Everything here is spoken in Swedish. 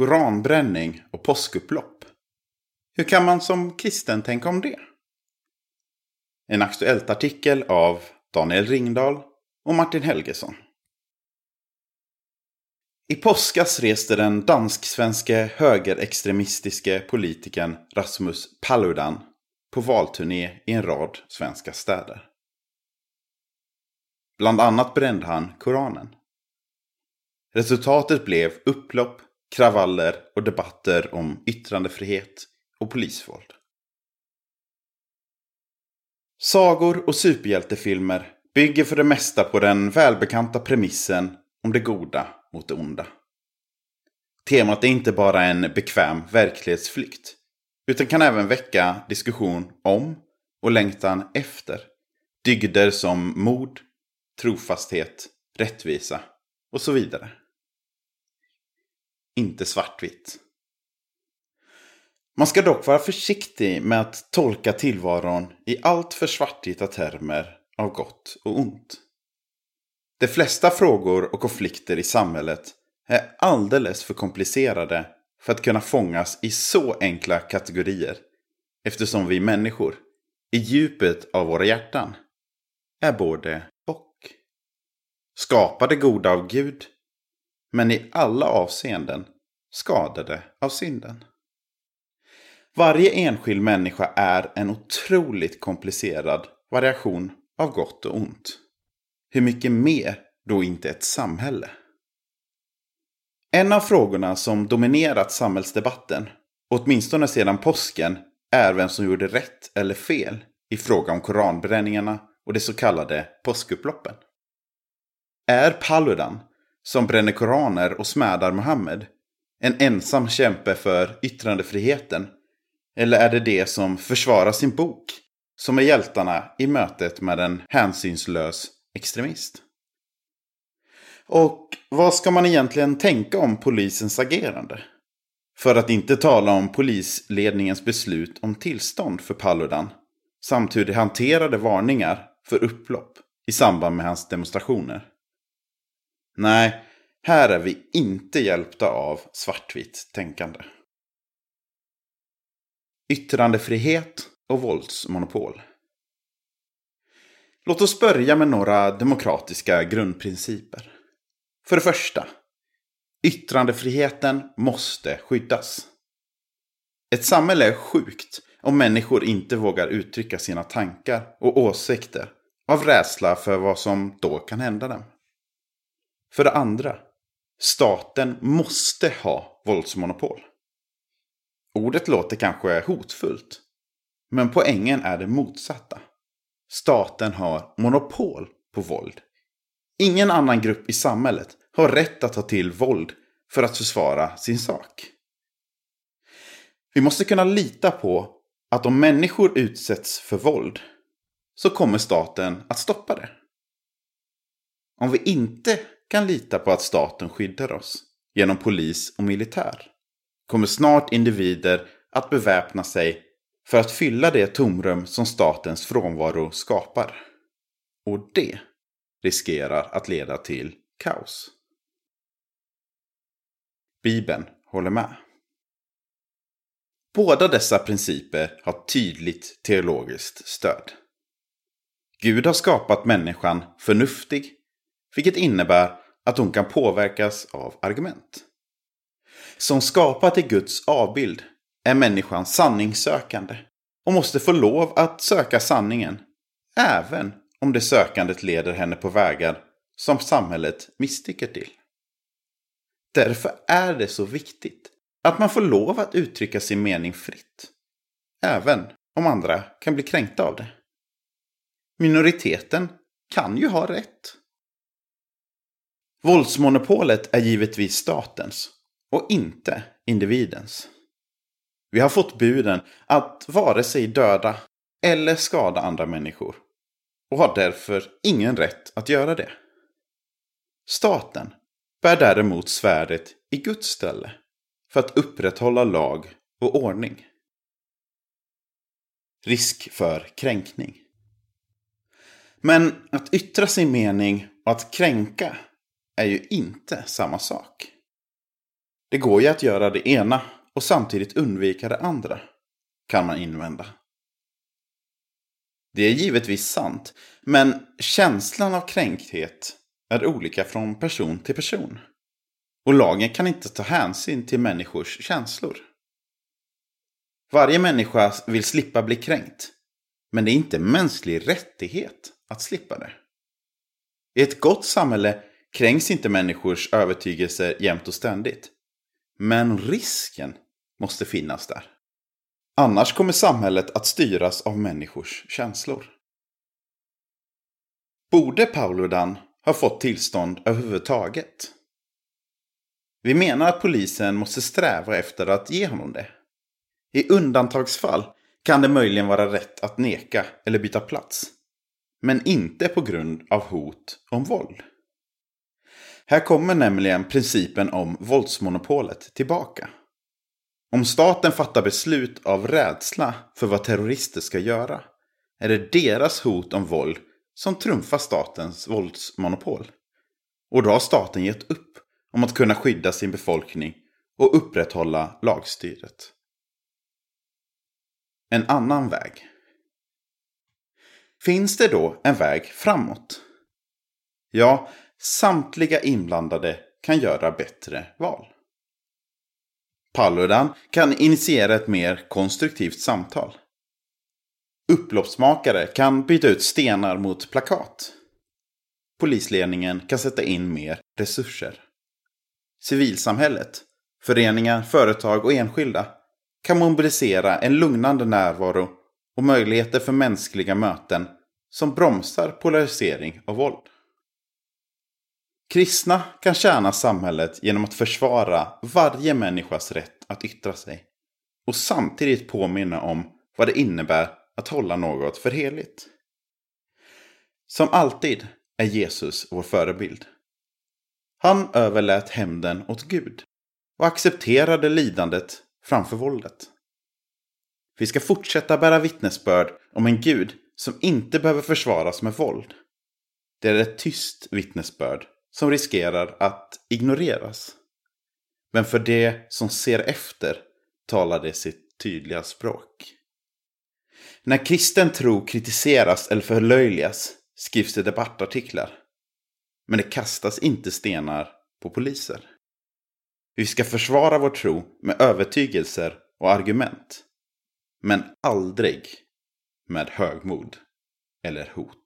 koranbränning och påskupplopp. Hur kan man som kristen tänka om det? En aktuellt artikel av Daniel Ringdahl och Martin Helgesson. I påskas reste den dansk-svenske högerextremistiske politikern Rasmus Paludan på valturné i en rad svenska städer. Bland annat brände han Koranen. Resultatet blev upplopp, kravaller och debatter om yttrandefrihet och polisvåld. Sagor och superhjältefilmer bygger för det mesta på den välbekanta premissen om det goda mot det onda. Temat är inte bara en bekväm verklighetsflykt, utan kan även väcka diskussion om och längtan efter dygder som mod, trofasthet, rättvisa och så vidare. Inte svartvitt. Man ska dock vara försiktig med att tolka tillvaron i allt för svartvita termer av gott och ont. De flesta frågor och konflikter i samhället är alldeles för komplicerade för att kunna fångas i så enkla kategorier. Eftersom vi människor, i djupet av våra hjärtan, är både och. Skapade goda av Gud, men i alla avseenden skadade av synden. Varje enskild människa är en otroligt komplicerad variation av gott och ont. Hur mycket mer då inte ett samhälle? En av frågorna som dominerat samhällsdebatten, åtminstone sedan påsken, är vem som gjorde rätt eller fel i fråga om koranbränningarna och de så kallade påskupploppen. Är Paludan, som bränner koraner och smädar Muhammed, en ensam kämpe för yttrandefriheten? Eller är det de som försvarar sin bok som är hjältarna i mötet med en hänsynslös extremist? Och vad ska man egentligen tänka om polisens agerande? För att inte tala om polisledningens beslut om tillstånd för Paludan. Samt hur de hanterade varningar för upplopp i samband med hans demonstrationer. Nej, här är vi inte hjälpta av svartvitt tänkande. Yttrandefrihet och våldsmonopol. Låt oss börja med några demokratiska grundprinciper. För det första. Yttrandefriheten måste skyddas. Ett samhälle är sjukt om människor inte vågar uttrycka sina tankar och åsikter av rädsla för vad som då kan hända dem. För det andra. Staten måste ha våldsmonopol. Ordet låter kanske hotfullt. Men poängen är det motsatta. Staten har monopol på våld. Ingen annan grupp i samhället har rätt att ta till våld för att försvara sin sak. Vi måste kunna lita på att om människor utsätts för våld så kommer staten att stoppa det. Om vi inte kan lita på att staten skyddar oss genom polis och militär kommer snart individer att beväpna sig för att fylla det tomrum som statens frånvaro skapar. Och det riskerar att leda till kaos. Bibeln håller med. Båda dessa principer har tydligt teologiskt stöd. Gud har skapat människan förnuftig, vilket innebär att hon kan påverkas av argument. Som skapat i Guds avbild är människan sanningssökande och måste få lov att söka sanningen, även om det sökandet leder henne på vägar som samhället misstycker till. Därför är det så viktigt att man får lov att uttrycka sin mening fritt. Även om andra kan bli kränkta av det. Minoriteten kan ju ha rätt. Våldsmonopolet är givetvis statens och inte individens. Vi har fått buden att vare sig döda eller skada andra människor och har därför ingen rätt att göra det. Staten bär däremot svärdet i Guds ställe för att upprätthålla lag och ordning. Risk för kränkning. Men att yttra sin mening och att kränka är ju inte samma sak. Det går ju att göra det ena och samtidigt undvika det andra, kan man invända. Det är givetvis sant, men känslan av kränkthet är olika från person till person. Och lagen kan inte ta hänsyn till människors känslor. Varje människa vill slippa bli kränkt. Men det är inte mänsklig rättighet att slippa det. I ett gott samhälle kränks inte människors övertygelser jämt och ständigt. Men risken måste finnas där. Annars kommer samhället att styras av människors känslor. Borde Pauludan ha fått tillstånd överhuvudtaget? Vi menar att polisen måste sträva efter att ge honom det. I undantagsfall kan det möjligen vara rätt att neka eller byta plats. Men inte på grund av hot om våld. Här kommer nämligen principen om våldsmonopolet tillbaka. Om staten fattar beslut av rädsla för vad terrorister ska göra är det deras hot om våld som trumfar statens våldsmonopol. Och då har staten gett upp om att kunna skydda sin befolkning och upprätthålla lagstyret. En annan väg. Finns det då en väg framåt? Ja, samtliga inblandade kan göra bättre val. Paludan kan initiera ett mer konstruktivt samtal. Upploppsmakare kan byta ut stenar mot plakat. Polisledningen kan sätta in mer resurser. Civilsamhället, föreningar, företag och enskilda kan mobilisera en lugnande närvaro och möjligheter för mänskliga möten som bromsar polarisering och våld. Kristna kan tjäna samhället genom att försvara varje människas rätt att yttra sig och samtidigt påminna om vad det innebär att hålla något för heligt. Som alltid är Jesus vår förebild. Han överlät hämnden åt Gud och accepterade lidandet framför våldet. Vi ska fortsätta bära vittnesbörd om en Gud som inte behöver försvaras med våld. Det är ett tyst vittnesbörd som riskerar att ignoreras. Men för det som ser efter talar det sitt tydliga språk. När kristen tro kritiseras eller förlöjligas skrivs det debattartiklar. Men det kastas inte stenar på poliser. Vi ska försvara vår tro med övertygelser och argument. Men aldrig med högmod eller hot.